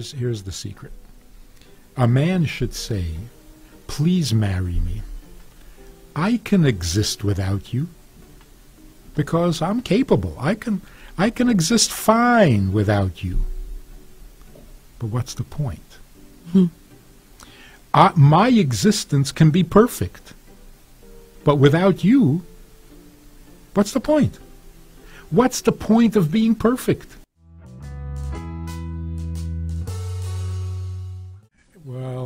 here's here's the secret. A man should say, "Please marry me. I can exist without you because I'm capable. I can I can exist fine without you." But what's the point? Hmm. Uh, my existence can be perfect, but without you, what's the point? What's the point of being perfect?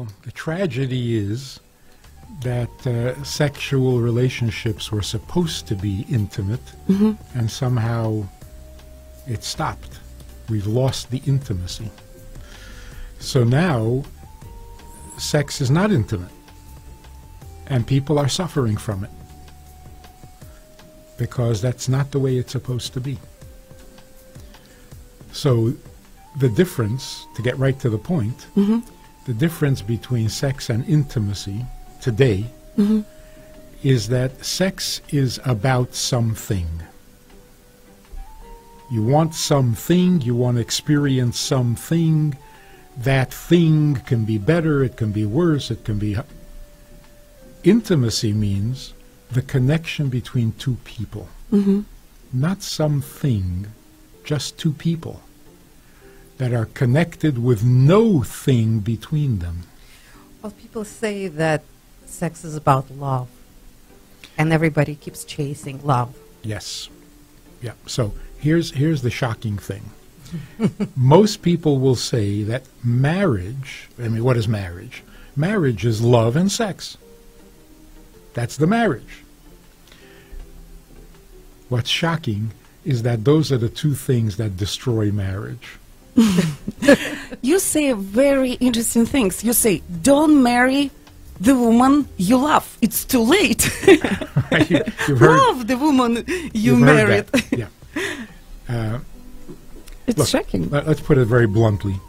Well, the tragedy is that uh, sexual relationships were supposed to be intimate, and somehow it stopped. We've lost the intimacy. So now, sex is not intimate, and people are suffering from it because that's not the way it's supposed to be. So, the difference, to get right to the point, the difference between sex and intimacy today mm-hmm. is that sex is about something. You want something, you want to experience something. That thing can be better, it can be worse, it can be. Intimacy means the connection between two people, mm-hmm. not something, just two people that are connected with no thing between them. Well, people say that sex is about love, and everybody keeps chasing love. Yes. Yeah. So here's here's the shocking thing. Most people will say that marriage, I mean what is marriage? Marriage is love and sex. That's the marriage. What's shocking is that those are the two things that destroy marriage. You say very interesting things. You say, don't marry the woman you love. It's too late. You- love the woman you married. Yeah. Uh, It's Look, shocking. Let- Let's put it very bluntly.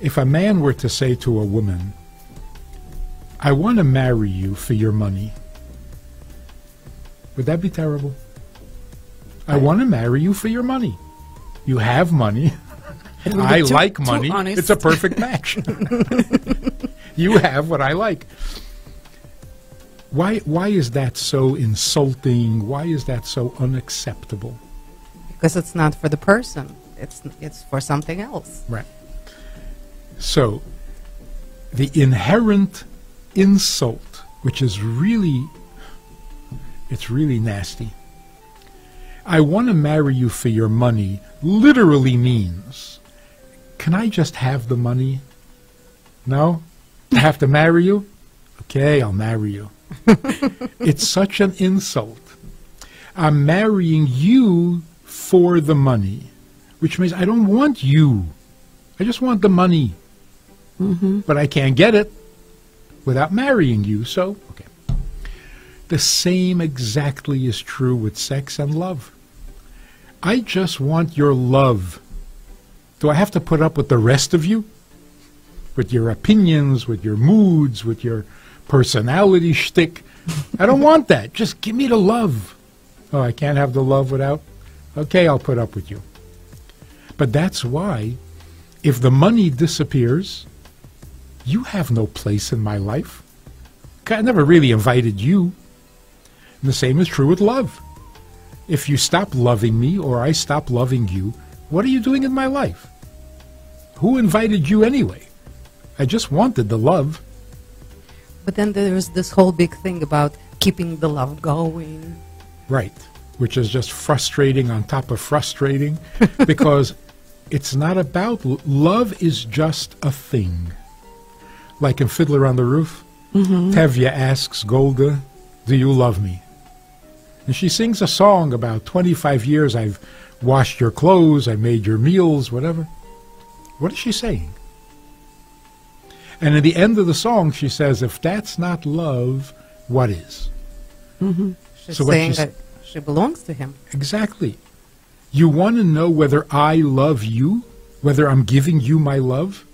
If a man were to say to a woman, I want to marry you for your money, would that be terrible? I want to marry you for your money. You have money. It would be I too- like money. It's a perfect match. you have what I like. Why, why is that so insulting? Why is that so unacceptable? because it's not for the person. It's it's for something else. Right. So, the inherent insult, which is really, it's really nasty. I want to marry you for your money literally means, can I just have the money? No? I have to marry you? Okay, I'll marry you. it's such an insult. I'm marrying you for the money, which means I don't want you. I just want the money. Mm-hmm. But I can't get it without marrying you, so, okay. The same exactly is true with sex and love. I just want your love. Do I have to put up with the rest of you? With your opinions, with your moods, with your personality shtick? I don't want that. Just give me the love. Oh, I can't have the love without? Okay, I'll put up with you. But that's why, if the money disappears, you have no place in my life. I never really invited you. And the same is true with love. If you stop loving me or I stop loving you, what are you doing in my life? Who invited you anyway? I just wanted the love. But then there's this whole big thing about keeping the love going. Right. Which is just frustrating on top of frustrating because it's not about love is just a thing. Like in Fiddler on the Roof, mm-hmm. Tevye asks Golda, "Do you love me?" And she sings a song about 25 years I've washed your clothes, I made your meals, whatever. What is she saying? And at the end of the song she says, "If that's not love, what is?" Mm-hmm. She's So what saying she's- that she belongs to him. Exactly. You want to know whether I love you, whether I'm giving you my love?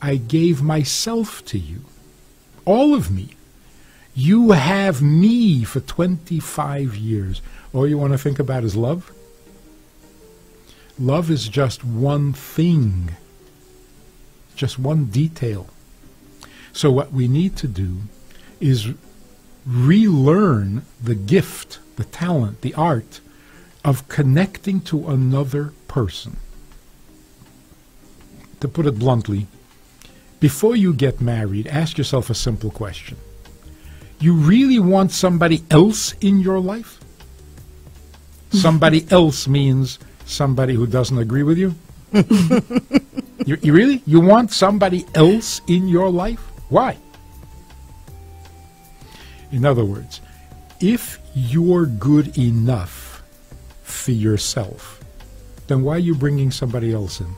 I gave myself to you, all of me. You have me for 25 years. All you want to think about is love? Love is just one thing. just one detail. So what we need to do is relearn the gift, the talent, the art of connecting to another person. To put it bluntly, before you get married, ask yourself a simple question. You really want somebody else in your life? Somebody else means somebody who doesn't agree with you? you, you really? You want somebody else in your life? Why? In other words, if you're good enough for yourself, then why are you bringing somebody else in?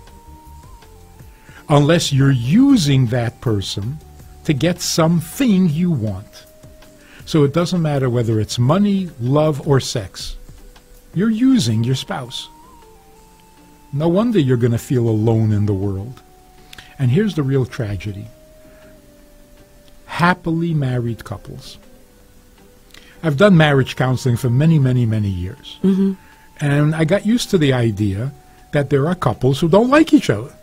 Unless you're using that person to get something you want. So it doesn't matter whether it's money, love, or sex. You're using your spouse. No wonder you're going to feel alone in the world. And here's the real tragedy happily married couples. I've done marriage counseling for many, many, many years. And I got used to the idea that there are couples who don't like each other.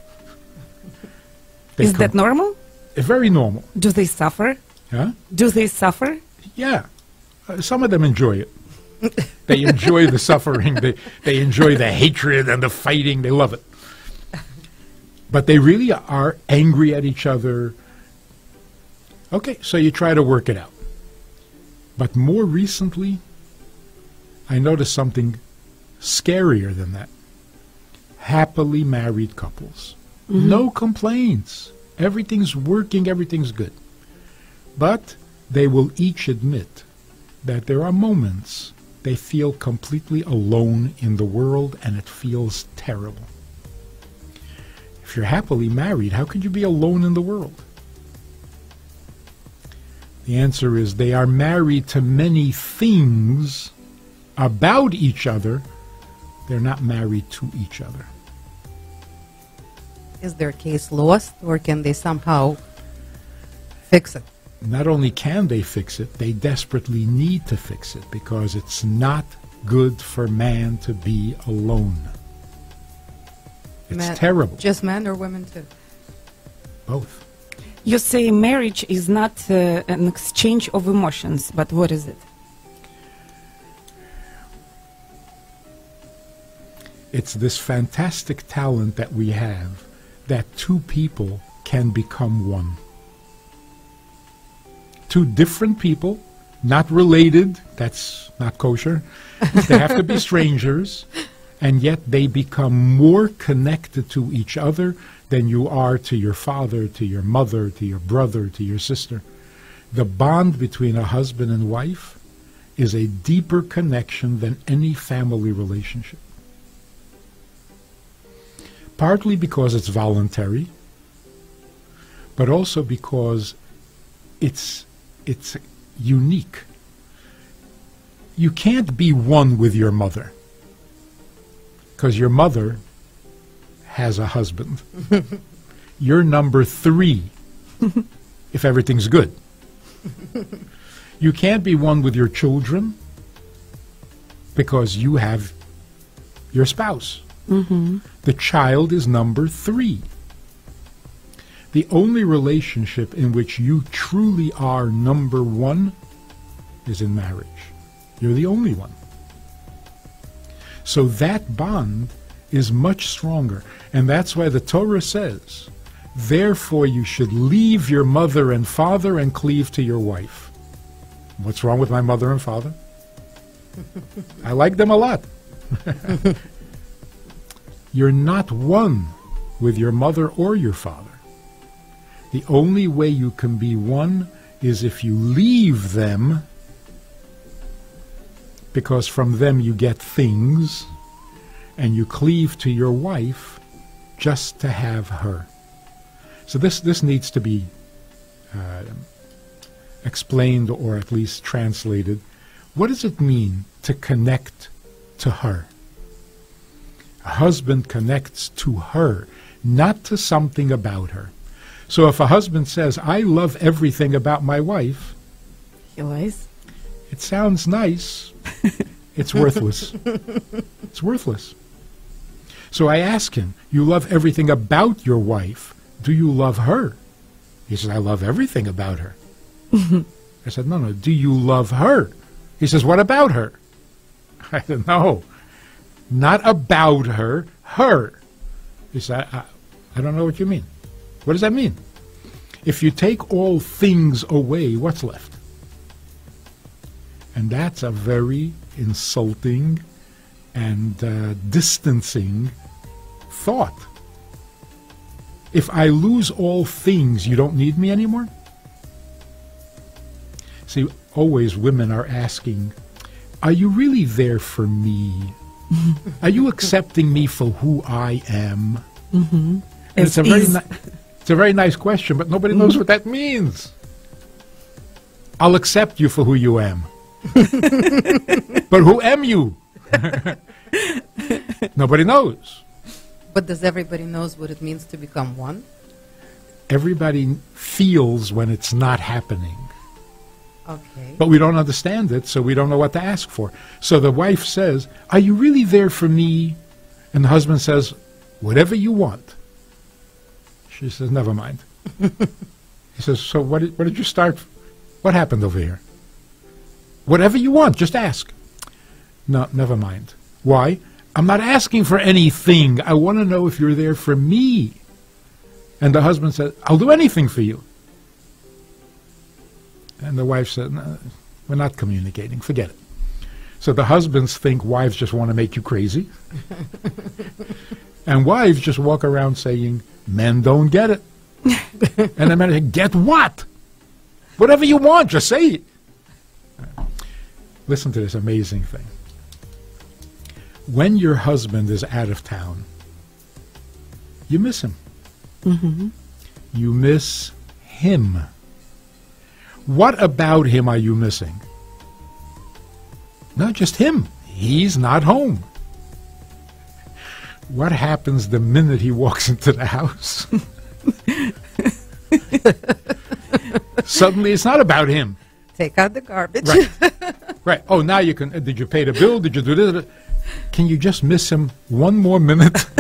They Is that normal? It's very normal. Do they suffer? Huh? Do they suffer? Yeah. Uh, some of them enjoy it. They enjoy the suffering. They, they enjoy the hatred and the fighting. They love it. But they really are angry at each other. Okay, so you try to work it out. But more recently, I noticed something scarier than that. Happily married couples. Mm-hmm. No complaints. Everything's working, everything's good. But they will each admit that there are moments they feel completely alone in the world and it feels terrible. If you're happily married, how could you be alone in the world? The answer is they are married to many things about each other. They're not married to each other. Is their case lost, or can they somehow fix it? Not only can they fix it, they desperately need to fix it because it's not good for man to be alone. It's Men- terrible. Just men or women too? Both. You say marriage is not uh, an exchange of emotions, but what is it? It's this fantastic talent that we have that two people can become one. Two different people, not related, that's not kosher. they have to be strangers, and yet they become more connected to each other than you are to your father, to your mother, to your brother, to your sister. The bond between a husband and wife is a deeper connection than any family relationship partly because it's voluntary, but also because it's it's unique. You can't be one with your mother because your mother has a husband. You're number three if everything's good. You can't be one with your children because you have your spouse. Mm-hmm. The child is number three. The only relationship in which you truly are number one is in marriage. You're the only one. So that bond is much stronger. And that's why the Torah says, Therefore you should leave your mother and father and cleave to your wife. What's wrong with my mother and father? I like them a lot. You're not one with your mother or your father. The only way you can be one is if you leave them, because from them you get things, and you cleave to your wife just to have her. So this, this needs to be uh, explained or at least translated. What does it mean to connect to her? A husband connects to her, not to something about her. So if a husband says, I love everything about my wife, He lies. it sounds nice. it's worthless. It's worthless. So I ask him, You love everything about your wife, Do you love her? He says, I love everything about her. I said, No, no. Do you love her? He says, What about her? I said, No. Not about her, her. He said, I, I, I don't know what you mean. What does that mean? If you take all things away, what's left? And that's a very insulting and uh, distancing thought. If I lose all things, you don't need me anymore? See, always women are asking, Are you really there for me? are you accepting me for who I am? Mm-hmm. It's a very ni- it's a very nice question, but nobody knows what that means. I'll accept you for who you am. but who am you? nobody knows. But does everybody knows what it means to become one? Everybody feels when it's not happening. Okay. But we don't understand it, so we don't know what to ask for. So the wife says, Are you really there for me? And the husband says, Whatever you want. She says, Never mind. he says, So what did, what did you start? What happened over here? Whatever you want, just ask. No, never mind. Why? I'm not asking for anything. I want to know if you're there for me. And the husband said, I'll do anything for you. And the wife said, no, We're not communicating. Forget it. So the husbands think wives just want to make you crazy. and wives just walk around saying, Men don't get it. and the men say, Get what? Whatever you want, just say it. Listen to this amazing thing. When your husband is out of town, you miss him. Mm-hmm. You miss him. What about him are you missing? Not just him. He's not home. What happens the minute he walks into the house? Suddenly it's not about him. Take out the garbage. Right. right. Oh, now you can. uh, did you pay the bill? Did you do this? Can you just miss him one more minute?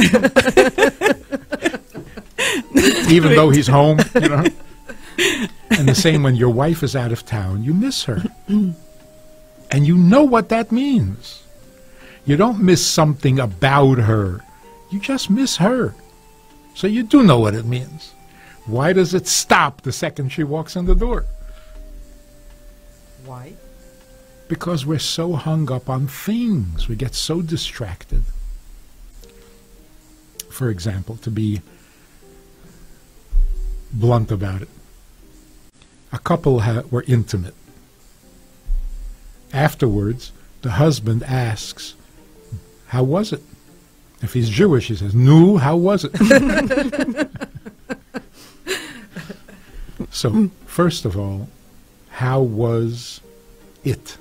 Even though he's home, you know. And the same when your wife is out of town, you miss her. and you know what that means. You don't miss something about her. You just miss her. So you do know what it means. Why does it stop the second she walks in the door? Why? Because we're so hung up on things. We get so distracted. For example, to be blunt about it, a couple ha- were intimate. Afterwards, the husband asks, How was it? If he's Jewish, he says, "Nu, how was it? so, first of all, how was it?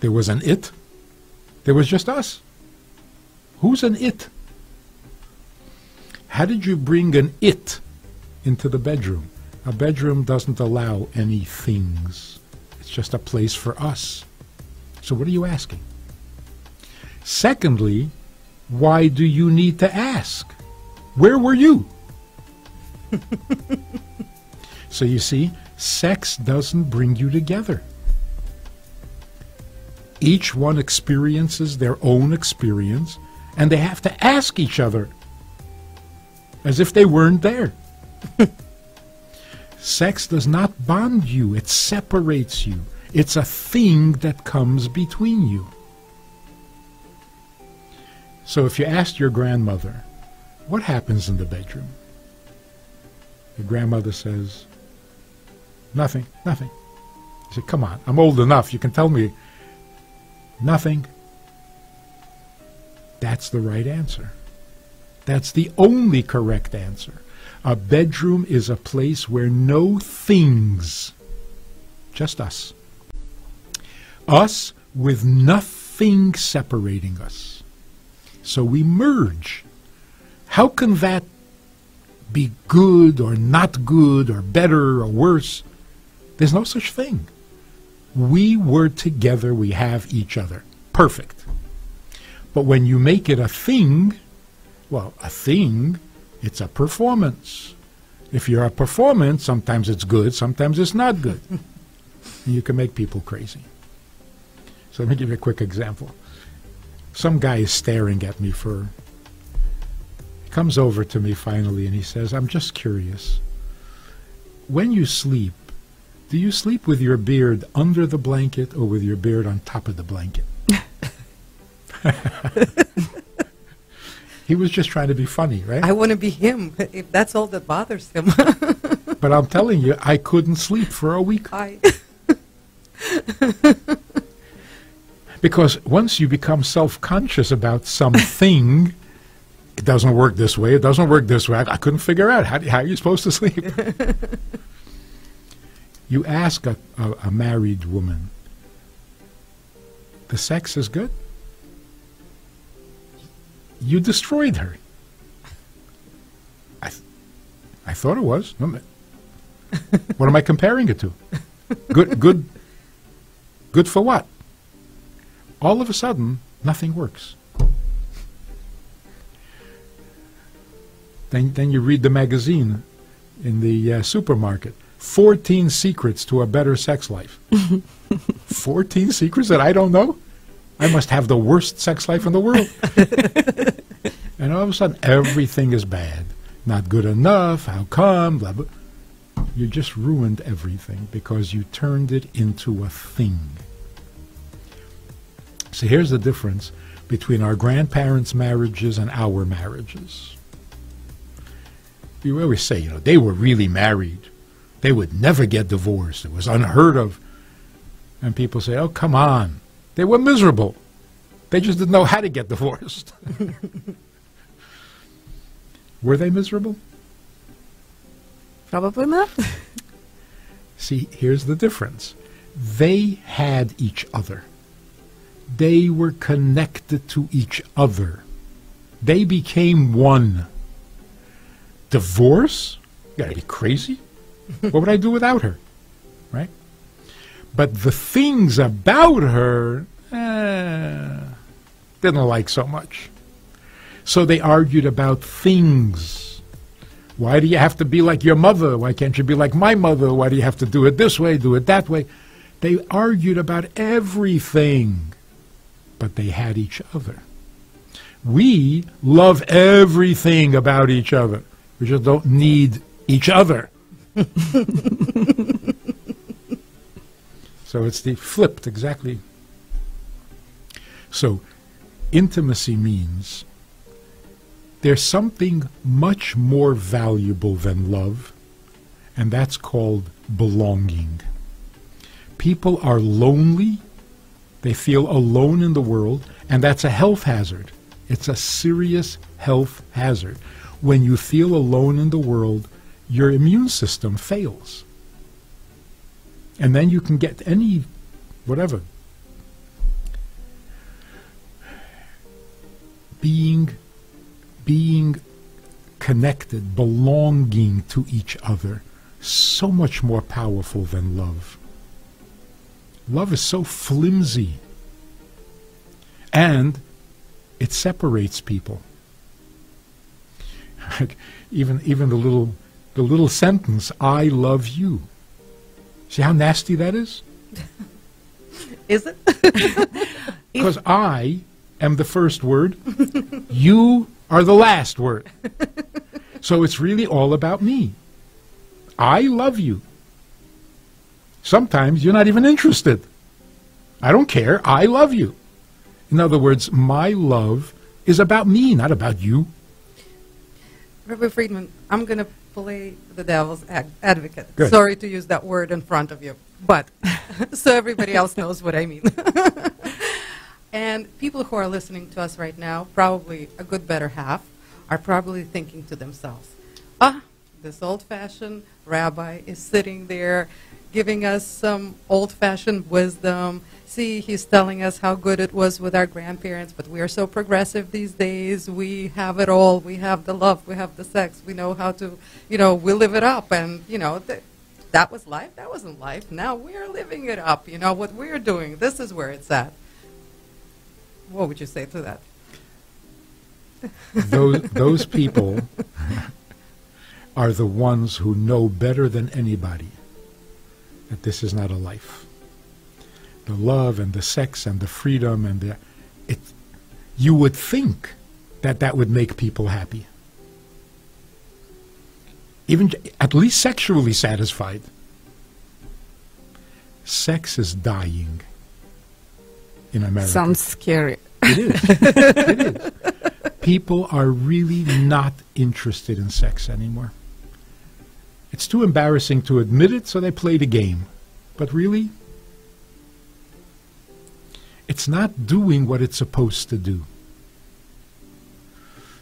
There was an it. There was just us. Who's an it? How did you bring an it into the bedroom? A bedroom doesn't allow any things. It's just a place for us. So what are you asking? Secondly, why do you need to ask? Where were you? so you see, sex doesn't bring you together. Each one experiences their own experience, and they have to ask each other as if they weren't there. Sex does not bond you, it separates you. It's a thing that comes between you. So if you asked your grandmother, what happens in the bedroom? Your grandmother says, nothing, nothing. You say, come on, I'm old enough, you can tell me nothing. That's the right answer. That's the only correct answer. A bedroom is a place where no things, just us. Us with nothing separating us. So we merge. How can that be good or not good or better or worse? There's no such thing. We were together, we have each other. Perfect. But when you make it a thing, well, a thing It's a performance. If you're a performance, sometimes it's good, sometimes it's not good. you can make people crazy. So let me give you a quick example. Some guy is staring at me for. He comes over to me finally and he says, I'm just curious. When you sleep, do you sleep with your beard under the blanket or with your beard on top of the blanket? he was just trying to be funny, right? I want to be him if that's all that bothers him. but I'm telling you, I couldn't sleep for a week. I, Because once you become self conscious about something, it doesn't work this way, it doesn't work this way. I, I couldn't figure out how, how are you supposed to sleep? you ask a, a, a married woman, the sex is good? You destroyed her. I, th- I thought it was. What am I comparing it to? Good, good, good for what? All of a sudden, nothing works. Then, then you read the magazine in the uh, supermarket 14 secrets to a better sex life. 14 secrets that I don't know? I must have the worst sex life in the world. and all of a sudden, everything is bad. Not good enough. How come? Blah, blah. You just ruined everything because you turned it into a thing. So here's the difference between our grandparents' marriages and our marriages. You always say, you know, they were really married. They would never get divorced. It was unheard of. And people say, oh, come on. They were miserable. They just didn't know how to get divorced. were they miserable? Probably not. See, here's the difference. They had each other. They were connected to each other. They became one. Divorce? You gotta be crazy. what would I do without her? Right? But the things about her, eh, didn't like so much. So they argued about things. Why do you have to be like your mother? Why can't you be like my mother? Why do you have to do it this way, do it that way? They argued about everything, but they had each other. We love everything about each other. We just don't need each other. so it's the flipped exactly. So intimacy means there's something much more valuable than love, and that's called belonging. People are lonely, they feel alone in the world, and that's a health hazard. It's a serious health hazard. When you feel alone in the world, your immune system fails. And then you can get any, whatever. Being, being connected, belonging to each other, so much more powerful than love. Love is so flimsy. And it separates people. even even the little the little sentence, I love you. See how nasty that is? is it? Because I am the first word, you are the last word. So it's really all about me. I love you. Sometimes you're not even interested. I don't care. I love you. In other words, my love is about me, not about you. Reverend Friedman, I'm going to play the devil's advocate. Good. Sorry to use that word in front of you, but so everybody else knows what I mean. and people who are listening to us right now, probably a good better half, are probably thinking to themselves, ah, this old fashioned rabbi is sitting there giving us some old fashioned wisdom. See, he's telling us how good it was with our grandparents, but we are so progressive these days. We have it all. We have the love. We have the sex. We know how to, you know, we live it up. And, you know, th- that was life. That wasn't life. Now we're living it up. You know, what we're doing, this is where it's at. What would you say to that? those, those people are the ones who know better than anybody that this is not a life. The love and the sex and the freedom and the it you would think that that would make people happy. Even at least sexually satisfied. Sex is dying in America. Sounds scary. It is. it is. People are really not interested in sex anymore. It's too embarrassing to admit it, so they play the game. But really, it's not doing what it's supposed to do.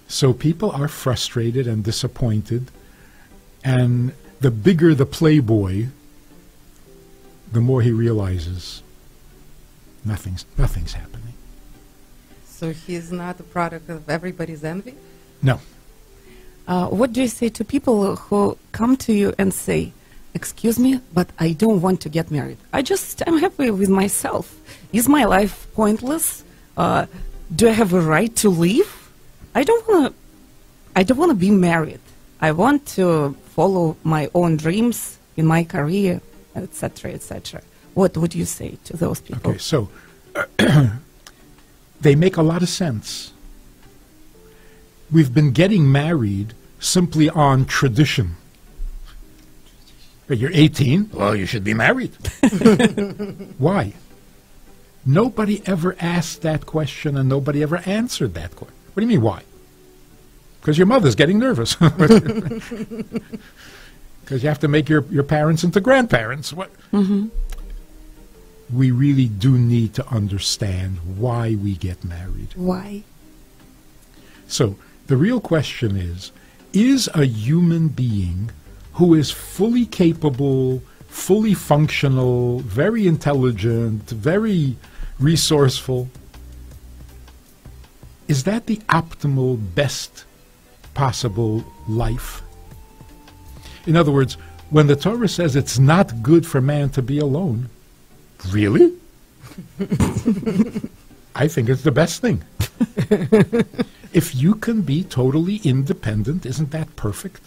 So people are frustrated and disappointed, and the bigger the playboy, the more he realizes nothing's nothing's happening. So he's not the product of everybody's envy? No. Uh, what do you say to people who come to you and say, "Excuse me, but I don't want to get married. I just I'm happy with myself. Is my life pointless? Uh, do I have a right to leave? I don't want to. I don't want to be married. I want to follow my own dreams in my career, etc., etc." What would you say to those people? Okay, so they make a lot of sense. We've been getting married simply on tradition. But you're 18, well, you should be married. Why? Nobody ever asked that question and nobody ever answered that question. What do you mean, why? Because your mother's getting nervous. Because you have to make your, your parents into grandparents. What? Mm-hmm. we really do need to understand why we get married. Why? So the real question is Is a human being who is fully capable, fully functional, very intelligent, very resourceful, is that the optimal, best possible life? In other words, when the Torah says it's not good for man to be alone, really? I think it's the best thing. if you can be totally independent, isn't that perfect?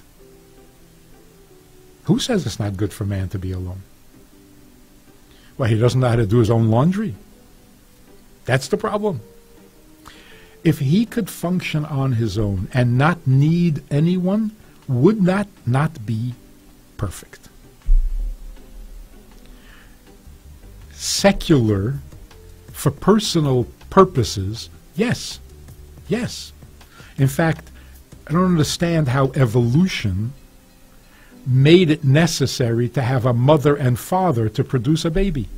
Who says it's not good for man to be alone? Well, he doesn't know how to do his own laundry. That's the problem. If he could function on his own and not need anyone, would that not be perfect? Secular, for personal purposes, yes. Yes. In fact, I don't understand how evolution made it necessary to have a mother and father to produce a baby.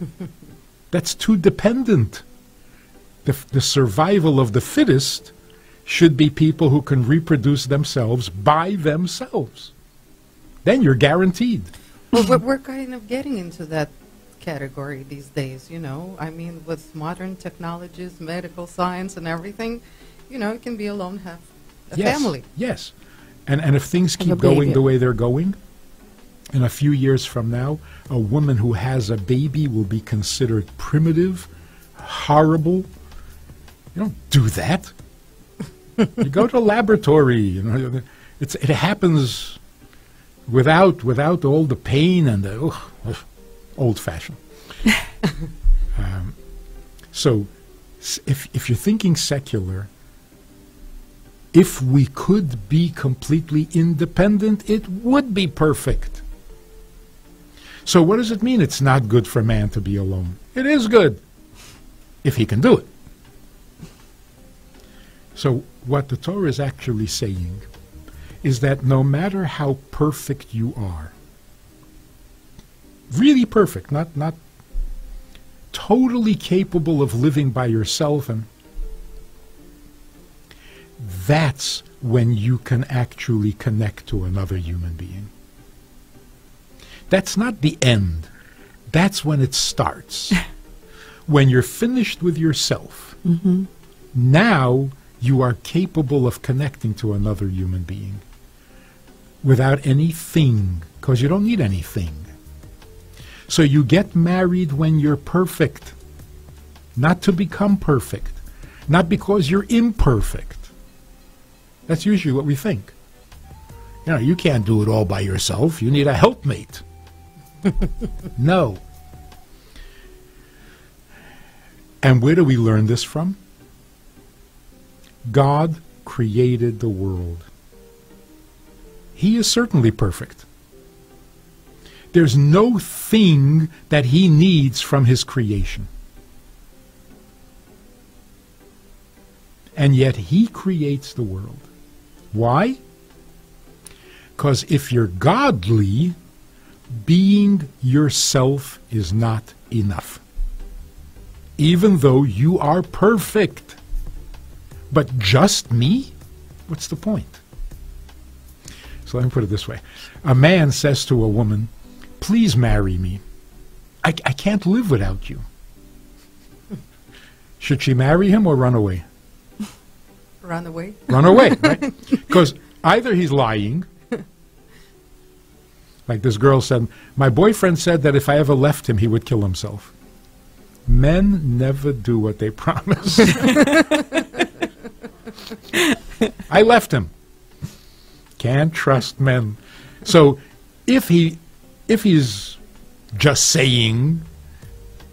That's too dependent. The, the survival of the fittest should be people who can reproduce themselves by themselves. Then you're guaranteed. Well, we're, we're kind of getting into that category these days, you know. I mean, with modern technologies, medical science, and everything, you know, you can be alone, have a yes, family. Yes. And, and if things keep going the way they're going, in a few years from now, a woman who has a baby will be considered primitive, horrible. You don't do that. you go to a laboratory. You know, it's, it happens without without all the pain and the ugh, ugh, old-fashioned. um, so, s- if if you're thinking secular, if we could be completely independent, it would be perfect. So, what does it mean it's not good for man to be alone? It is good if he can do it. So, what the Torah is actually saying is that no matter how perfect you are, really perfect, not, not totally capable of living by yourself and that's when you can actually connect to another human being. That's not the end. That's when it starts. when you're finished with yourself, mm-hmm. now you are capable of connecting to another human being without anything, because you don't need anything. So you get married when you're perfect, not to become perfect, not because you're imperfect. That's usually what we think. You know, you can't do it all by yourself. You need a helpmate. no. And where do we learn this from? God created the world. He is certainly perfect. There's no thing that he needs from his creation. And yet he creates the world. Why? Because if you're godly, being yourself is not enough. Even though you are perfect. But just me? What's the point? So let me put it this way. A man says to a woman, Please marry me. I, I can't live without you. Should she marry him or run away? Run away. Run away, right? Because either he's lying, like this girl said, my boyfriend said that if I ever left him, he would kill himself. Men never do what they promise. I left him. Can't trust men. So if he if he's just saying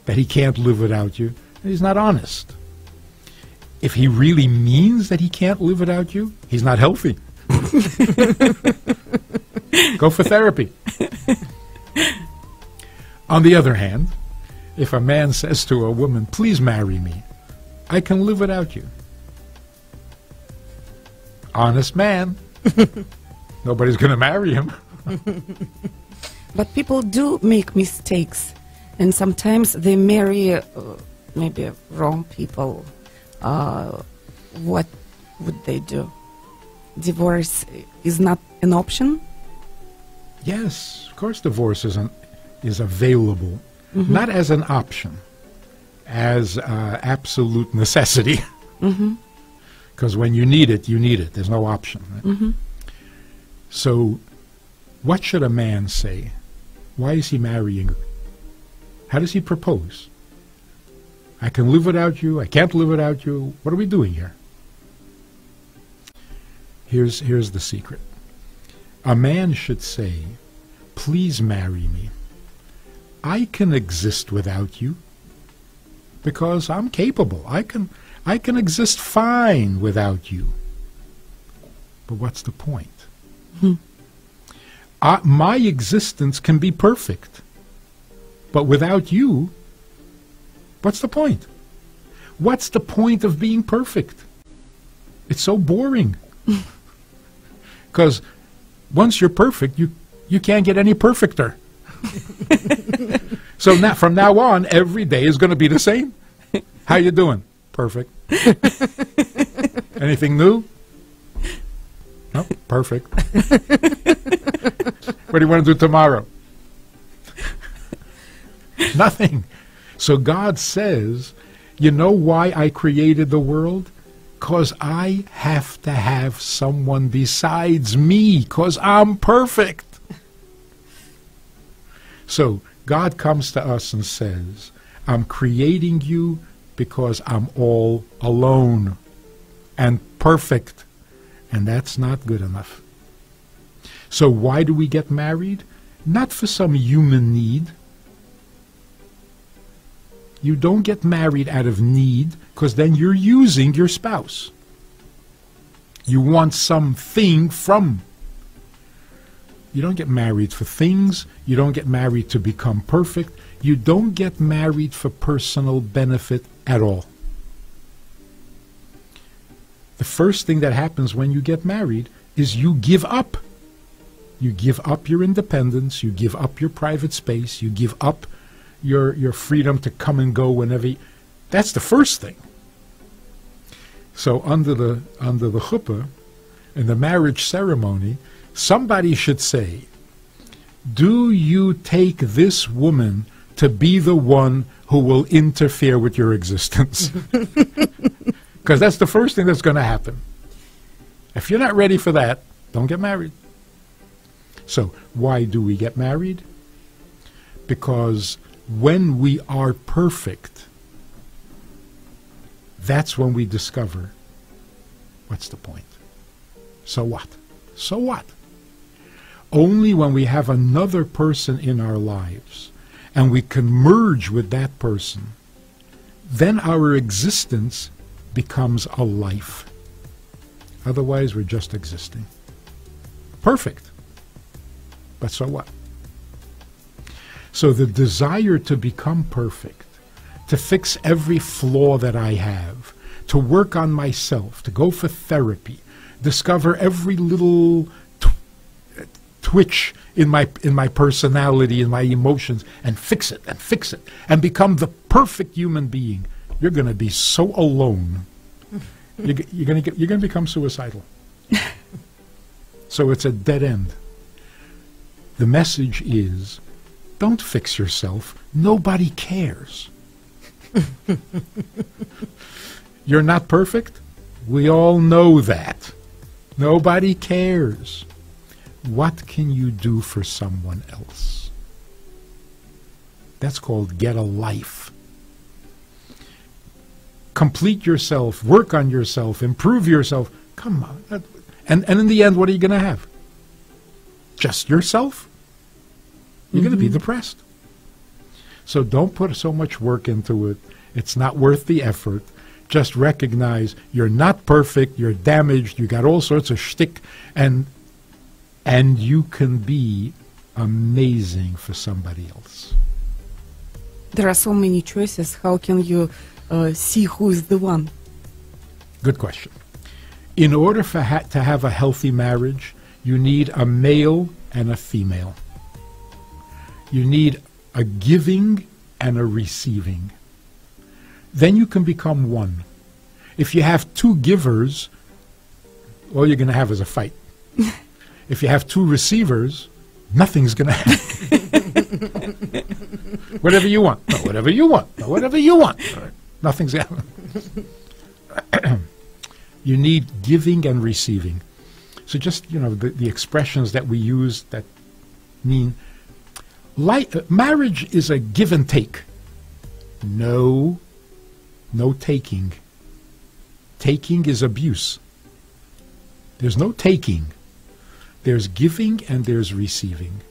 that he can't live without you, he's not honest. If he really means that he can't live without you, he's not healthy. Go for therapy. On the other hand, if a man says to a woman, please marry me, I can live without you. Honest man. Nobody's going to marry him. But people do make mistakes, and sometimes they marry uh, maybe wrong people. Uh, what would they do? Divorce is not an option. Yes, of course, divorce is an, is available, not as an option, as uh, absolute necessity. Because when you need it, you need it. There's no option. right? So, what should a man say? Why is he marrying her? How does he propose? I can live without you. I can't live without you. What are we doing here? Here's, here's the secret. A man should say, Please marry me. I can exist without you because I'm capable. I can, I can exist fine without you. But what's the point? I, my existence can be perfect. But without you, what's the point? What's the point of being perfect? It's so boring. Because once you're perfect, you, you can't get any perfecter. so now, from now on, every day is going to be the same. How you doing? Perfect. Anything new? No, perfect. what do you want to do tomorrow? Nothing. So God says, you know why I created the world? Because I have to have someone besides me, because I'm perfect. So God comes to us and says, I'm creating you because I'm all alone and perfect. And that's not good enough. So why do we get married? Not for some human need. You don't get married out of need because then you're using your spouse. You want something from. You don't get married for things. You don't get married to become perfect. You don't get married for personal benefit at all. The first thing that happens when you get married is you give up. You give up your independence, you give up your private space, you give up your your freedom to come and go whenever you, that's the first thing. So under the under the chuppah, in the marriage ceremony, somebody should say, Do you take this woman to be the one who will interfere with your existence? Because that's the first thing that's going to happen. If you're not ready for that, don't get married. So, why do we get married? Because when we are perfect, that's when we discover what's the point. So what? So what? Only when we have another person in our lives and we can merge with that person, then our existence becomes a life. Otherwise, we're just existing. Perfect. But so what? So the desire to become perfect, to fix every flaw that I have, to work on myself, to go for therapy, discover every little tw- twitch in my in my personality, in my emotions, and fix it and fix it and become the perfect human being. You're going to be so alone. you're, you're going to get, you're going to become suicidal. so it's a dead end. The message is don't fix yourself. Nobody cares. You're not perfect. We all know that. Nobody cares. What can you do for someone else? That's called get a life. Complete yourself, work on yourself, improve yourself. Come on. And, and in the end, what are you going to have? Just yourself? You're going to be depressed. So don't put so much work into it. It's not worth the effort. Just recognize you're not perfect, you're damaged, you got all sorts of shtick, and and you can be amazing for somebody else. There are so many choices. How can you uh, see who is the one? Good question. In order for ha- to have a healthy marriage, you need a male and a female. You need a giving and a receiving. Then you can become one. If you have two givers, all you're going to have is a fight. if you have two receivers, nothing's going to happen. whatever you want. No, whatever you want. No, whatever you want. Right. Nothing's happening. you need giving and receiving. So just, you know, the, the expressions that we use that mean uh, marriage is a give and take. No, no taking. Taking is abuse. There's no taking. There's giving and there's receiving.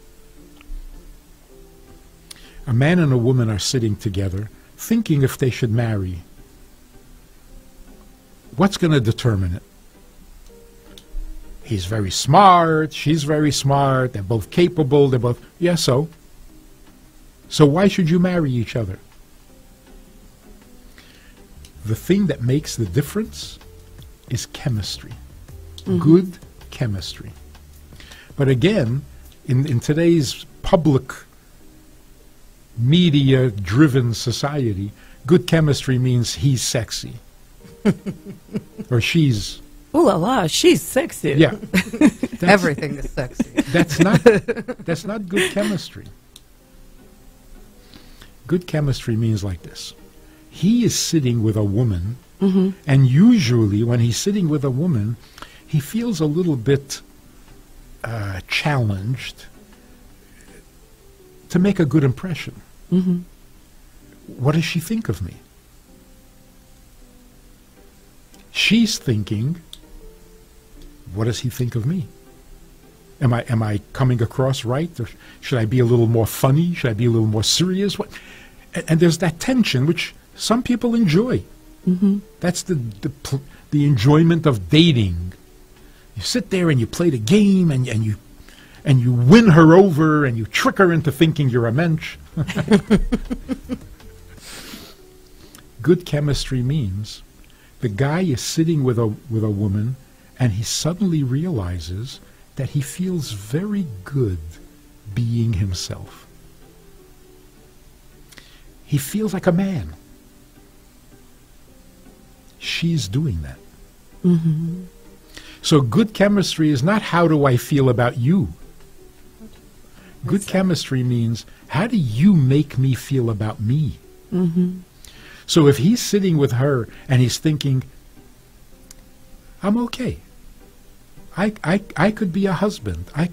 A man and a woman are sitting together thinking if they should marry. What's going to determine it? He's very smart, she's very smart, they're both capable, they're both. Yeah, so? So why should you marry each other? The thing that makes the difference is chemistry. Mm-hmm. Good chemistry. But again, in, in today's public media driven society, good chemistry means he's sexy. or she's Ooh la la, she's sexy. yeah. Everything is sexy. That's not that's not good chemistry. Good chemistry means like this. He is sitting with a woman, and usually when he's sitting with a woman, he feels a little bit uh, challenged to make a good impression. What does she think of me? She's thinking, what does he think of me? Am I am I coming across right? Or should I be a little more funny? Should I be a little more serious? What? And, and there's that tension which some people enjoy. Mm-hmm. That's the the pl- the enjoyment of dating. You sit there and you play the game and and you and you win her over and you trick her into thinking you're a mensch. Good chemistry means the guy is sitting with a with a woman and he suddenly realizes that he feels very good being himself. He feels like a man. She's doing that. Mm-hmm. So good chemistry is not how do I feel about you. Good chemistry means how do you make me feel about me? Mm-hmm. So if he's sitting with her and he's thinking, I'm okay. I, I, I could be a husband. I,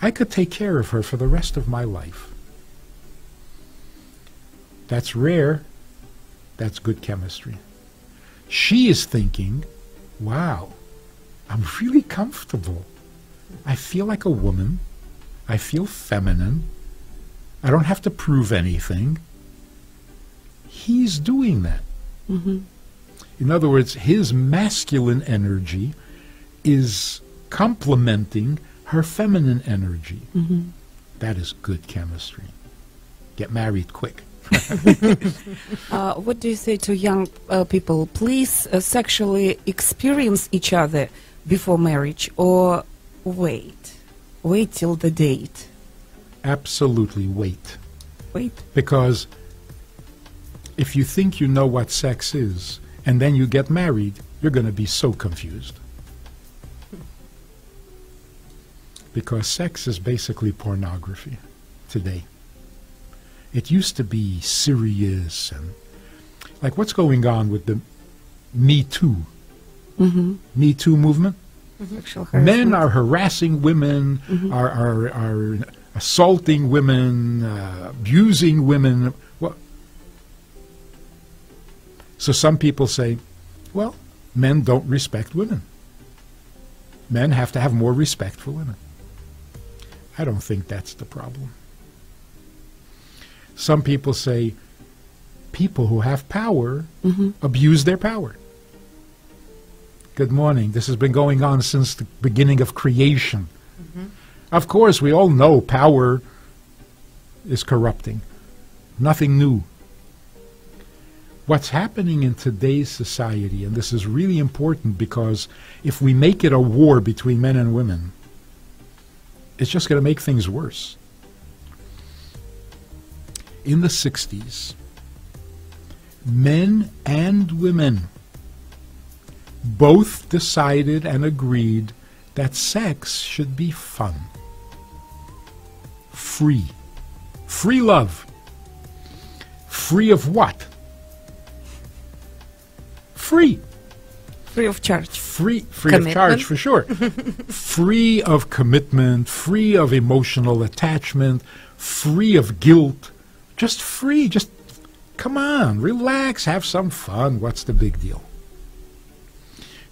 I could take care of her for the rest of my life. That's rare. That's good chemistry. She is thinking, wow, I'm really comfortable. I feel like a woman. I feel feminine. I don't have to prove anything. He's doing that. Mhm. In other words, his masculine energy is complementing her feminine energy. Mhm. That is good chemistry. Get married quick. Uh, what do you say to young uh, people? Please uh, sexually experience each other before marriage or wait? Wait till the date. Absolutely wait. Wait. Because if you think you know what sex is and then you get married, you're going to be so confused. Because sex is basically pornography today. It used to be serious and like what's going on with the Me Too, Mm-hmm. Me Too movement? Sexual Men are harassing women, are, are, are assaulting women, uh, abusing women. Well, so some people say, well, men don't respect women. Men have to have more respect for women. I don't think that's the problem. Some people say people who have power Mhm. abuse their power. Good morning. This has been going on since the beginning of creation. Of course, we all know power is corrupting. Nothing new. What's happening in today's society, and this is really important because if we make it a war between men and women, it's just going to make things worse. In the 60s, men and women both decided and agreed that sex should be fun, free, free love. Free of what? Free. Free of charge. Free, free of charge for sure. free of commitment, free of emotional attachment, free of guilt. Just free. Just come on, relax, have some fun. What's the big deal?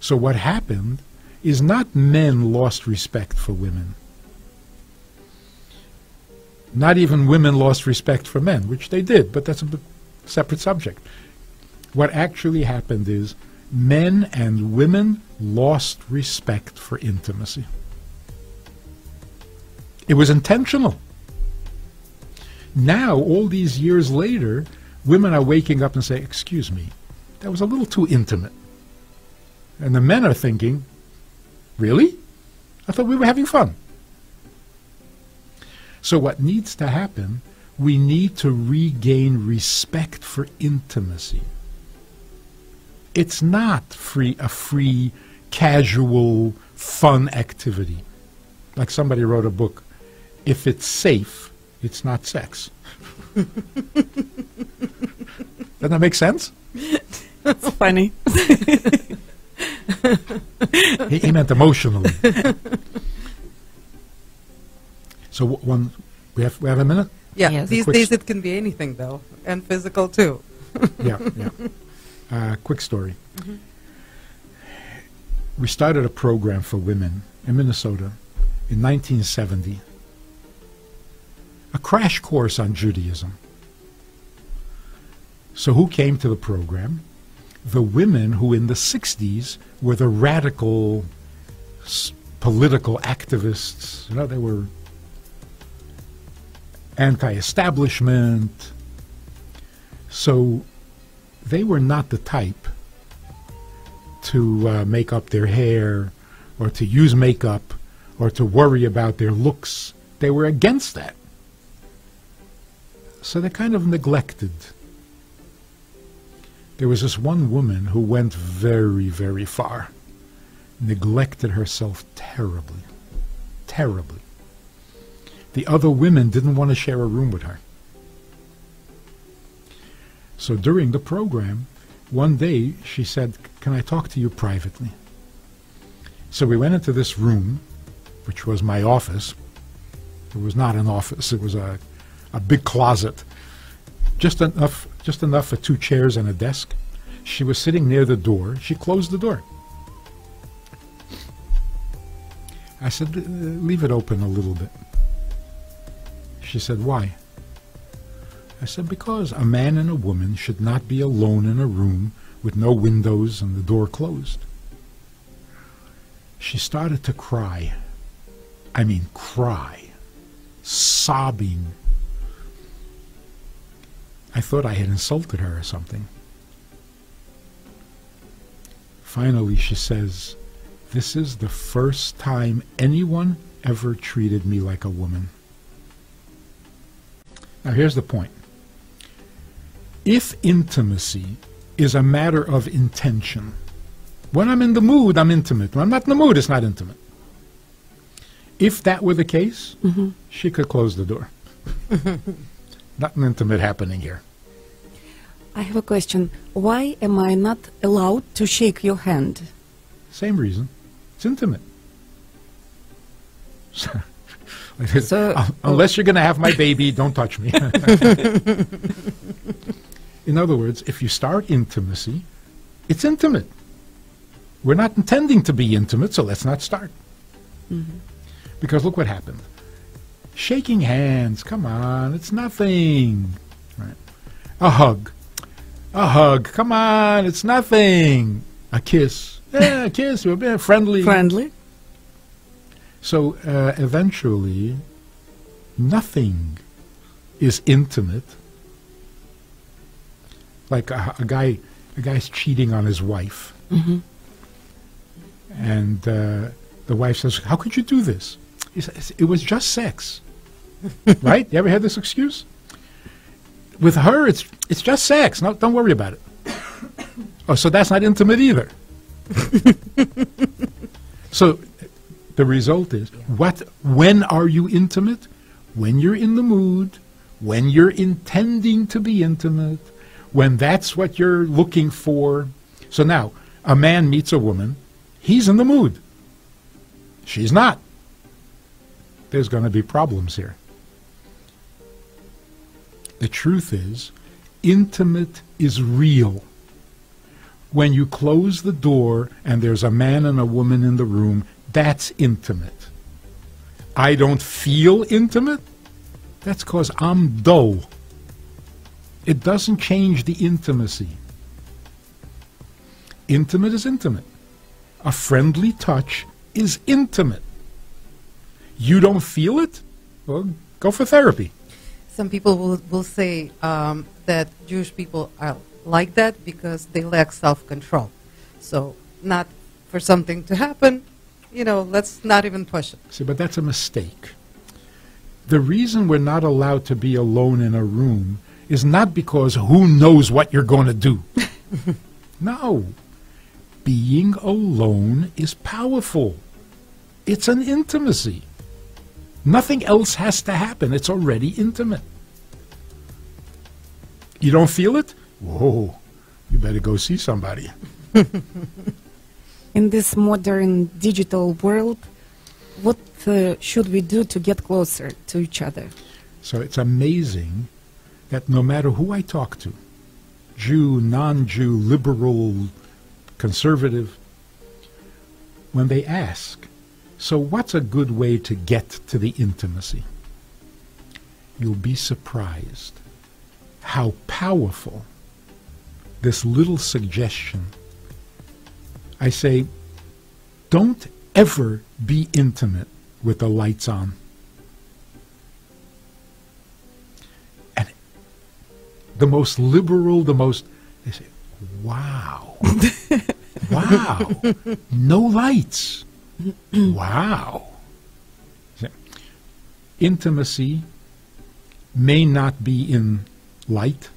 So what happened is not men lost respect for women. Not even women lost respect for men, which they did, but that's a b- separate subject. What actually happened is men and women lost respect for intimacy. It was intentional. Now, all these years later, women are waking up and say, Excuse me, that was a little too intimate. And the men are thinking, Really? I thought we were having fun. So, what needs to happen, we need to regain respect for intimacy. It's not free a free, casual, fun activity. Like somebody wrote a book, if it's safe, it's not sex. Doesn't that make sense? It's funny. He, he meant emotionally. so w- one, we have we have a minute. Yeah, Yes. these Quick days it can be anything though, and physical too. yeah, yeah. Uh, quick story. We started a program for women in Minnesota in 1970. A crash course on Judaism. So who came to the program? The women who in the 60s were the radical s- political activists. You know, they were anti-establishment. So they were not the type to uh, make up their hair or to use makeup or to worry about their looks. They were against that. So they kind of neglected. There was this one woman who went very, very far, neglected herself terribly, terribly. The other women didn't want to share a room with her. So during the program, one day she said, Can I talk to you privately? So we went into this room, which was my office. It was not an office, it was a, a big closet. Just enough just enough for two chairs and a desk. She was sitting near the door. She closed the door. I said, "Uh, leave it open a little bit. She said, why? I said, because a man and a woman should not be alone in a room with no windows and the door closed. She started to cry. I mean, cry. Sobbing. I thought I had insulted her or something. Finally, she says, This is the first time anyone ever treated me like a woman. Now, here's the point. If intimacy is a matter of intention, when I'm in the mood, I'm intimate. When I'm not in the mood, it's not intimate. If that were the case, mm-hmm. she could close the door. Nothing intimate happening here. I have a question. Why am I not allowed to shake your hand? Same reason. It's intimate. So- unless you're going to have my baby, don't touch me. In other words, if you start intimacy, it's intimate. We're not intending to be intimate, so let's not start. Because look what happened. Shaking hands, come on, it's nothing. Right. A hug. A hug, come on, it's nothing. A kiss. Yeah, a kiss, we're being friendly. Friendly? So uh, eventually, nothing is intimate. Like a, a guy, a guy's cheating on his wife, and uh, the wife says, "How could you do this?" He says, "It was just sex." right? You ever had this excuse? With her, it's it's just sex. No, don't worry about it. oh, so that's not intimate either. so the result is what when are you intimate? When you're in the mood, when you're intending to be intimate, when that's what you're looking for. So now, a man meets a woman, he's in the mood. She's not. There's going to be problems here. The truth is, intimate is real. When you close the door and there's a man and a woman in the room, that's intimate. I don't feel intimate? That's because I'm dull. It doesn't change the intimacy. Intimate is intimate. A friendly touch is intimate. You don't feel it? Well, go for therapy. Some people will, will say um, that Jewish people are like that because they lack self control. So, not for something to happen, you know, let's not even push it. See, but that's a mistake. The reason we're not allowed to be alone in a room is not because who knows what you're going to do. no. Being alone is powerful. It's an intimacy. Nothing else has to happen. It's already intimate. You don't feel it? Whoa. You better go see somebody. In this modern digital world, what uh, should we do to get closer to each other? So it's amazing that no matter who I talk to, Jew, non Jew, liberal, conservative, when they ask, so what's a good way to get to the intimacy? You'll be surprised how powerful this little suggestion. I say, don't ever be intimate with the lights on. The most liberal, the most, they say, wow. wow. No lights. wow. Intimacy may not be in light.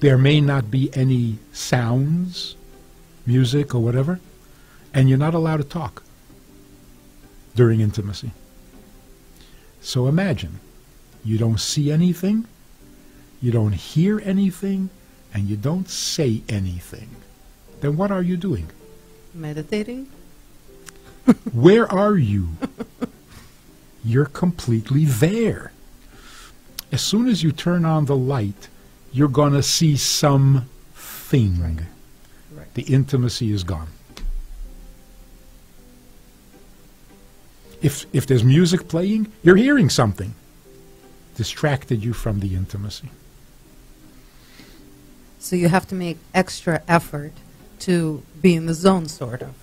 There may not be any sounds, music, or whatever, and you're not allowed to talk during intimacy. So imagine you don't see anything, you don't hear anything, and you don't say anything. Then what are you doing? Meditating? Where are you? You're completely there. As soon as you turn on the light, you're going to see something. Right. The intimacy is gone. If, if there's music playing, you're hearing something. Distracted you from the intimacy. So you have to make extra effort to be in the zone, sort of.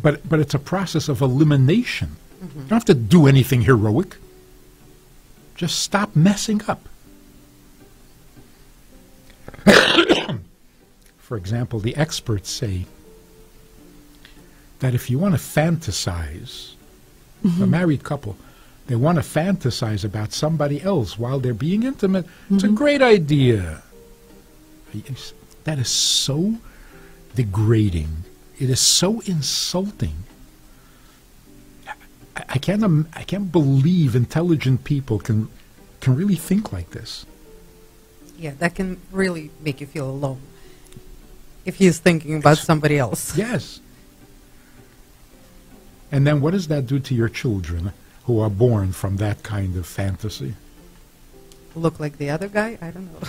But, but it's a process of elimination. Mm-hmm. You don't have to do anything heroic. Just stop messing up. For example, the experts say that if you want to fantasize, a mm-hmm. married couple, they want to fantasize about somebody else while they're being intimate, it's a mm-hmm. great idea. It's- That is so degrading. It is so insulting. I, I can't. Um, I can't believe intelligent people can can really think like this. Yeah, that can really make you feel alone if he's thinking about somebody else. Yes. And then, what does that do to your children who are born from that kind of fantasy? Look like the other guy? I don't know.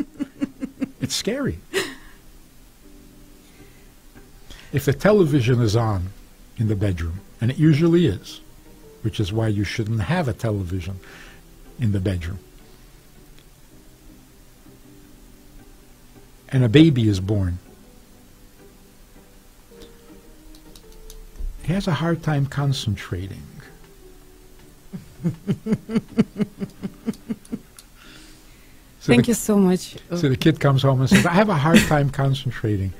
It's scary. If the television is on in the bedroom, and it usually is, which is why you shouldn't have a television in the bedroom, and a baby is born, he has a hard time concentrating. So Thank the- you so much. so the kid comes home and says, I have a hard time concentrating.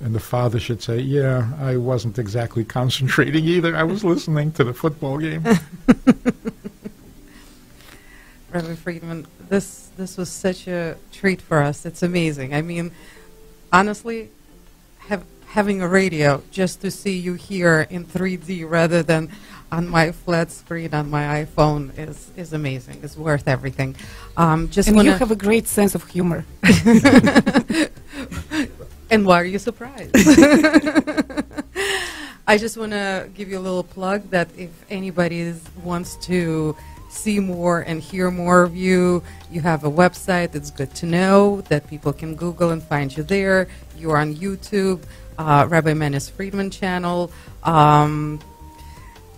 And the father should say, Yeah, I wasn't exactly concentrating either. I was listening to the football game. Reverend Friedman, this this was such a treat for us. It's amazing. I mean, honestly, have, having a radio just to see you here in 3D rather than on my flat screen on my iPhone is is amazing. It's worth everything. Um, just And you have a great sense of humor. and why are you surprised? I just want to give you a little plug that if anybody is, wants to see more and hear more of you, you have a website that's good to know that people can Google and find you there. You're on YouTube, uh, Rabbi Manis Friedman channel. Um,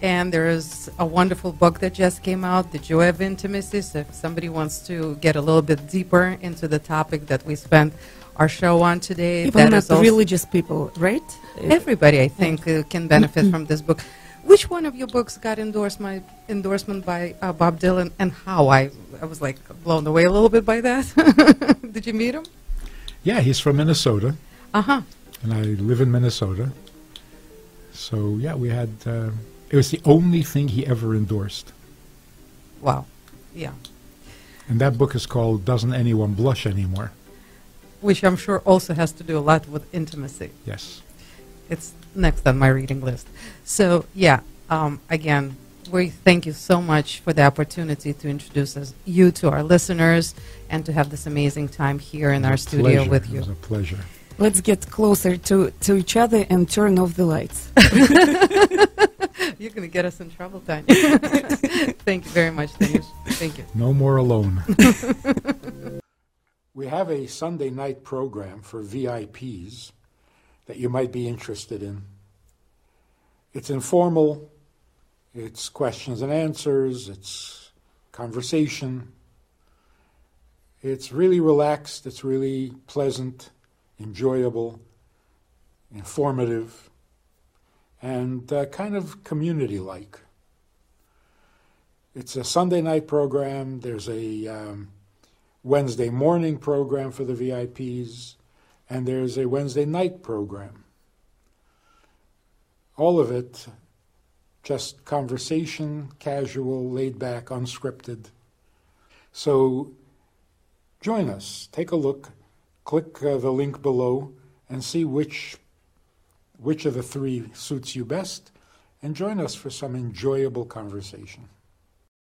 and there's a wonderful book that just came out, The Joy of Intimacy. So if somebody wants to get a little bit deeper into the topic that we spent our show on today, Even that not is also religious people, right? everybody, I think, uh, can benefit from this book. Which one of your books got endorsed my endorsement by uh, Bob Dylan, and how? I I was like blown away a little bit by that. Did you meet him? yeah, he's from Minnesota, Uh huh. and I live in Minnesota. So, yeah, we had, uh, it was the only thing he ever endorsed. Wow. Yeah. And that book is called Doesn't Anyone Blush Anymore? Which I'm sure also has to do a lot with intimacy. Yes. It's next on my reading list. So yeah, um, again, we thank you so much for the opportunity to introduce us, you to our listeners and to have this amazing time here in our was studio pleasure. with It you. was a pleasure. Let's get closer to, to each other and turn off the lights. You're going to get us in trouble, Tanya. thank you very much, Denise. Thank you. No more alone. we have a Sunday night program for VIPs that you might be interested in. It's informal, it's questions and answers, it's conversation. It's really relaxed, it's really pleasant, enjoyable, informative, and uh, kind of community like. It's a Sunday night program. There's a um, Wednesday morning program for the VIPs, and there's a Wednesday night program. All of it just conversation, casual, laid back, unscripted. So join us. Take a look. Click uh, the link below and see which which of the three suits you best, and join us for some enjoyable conversation.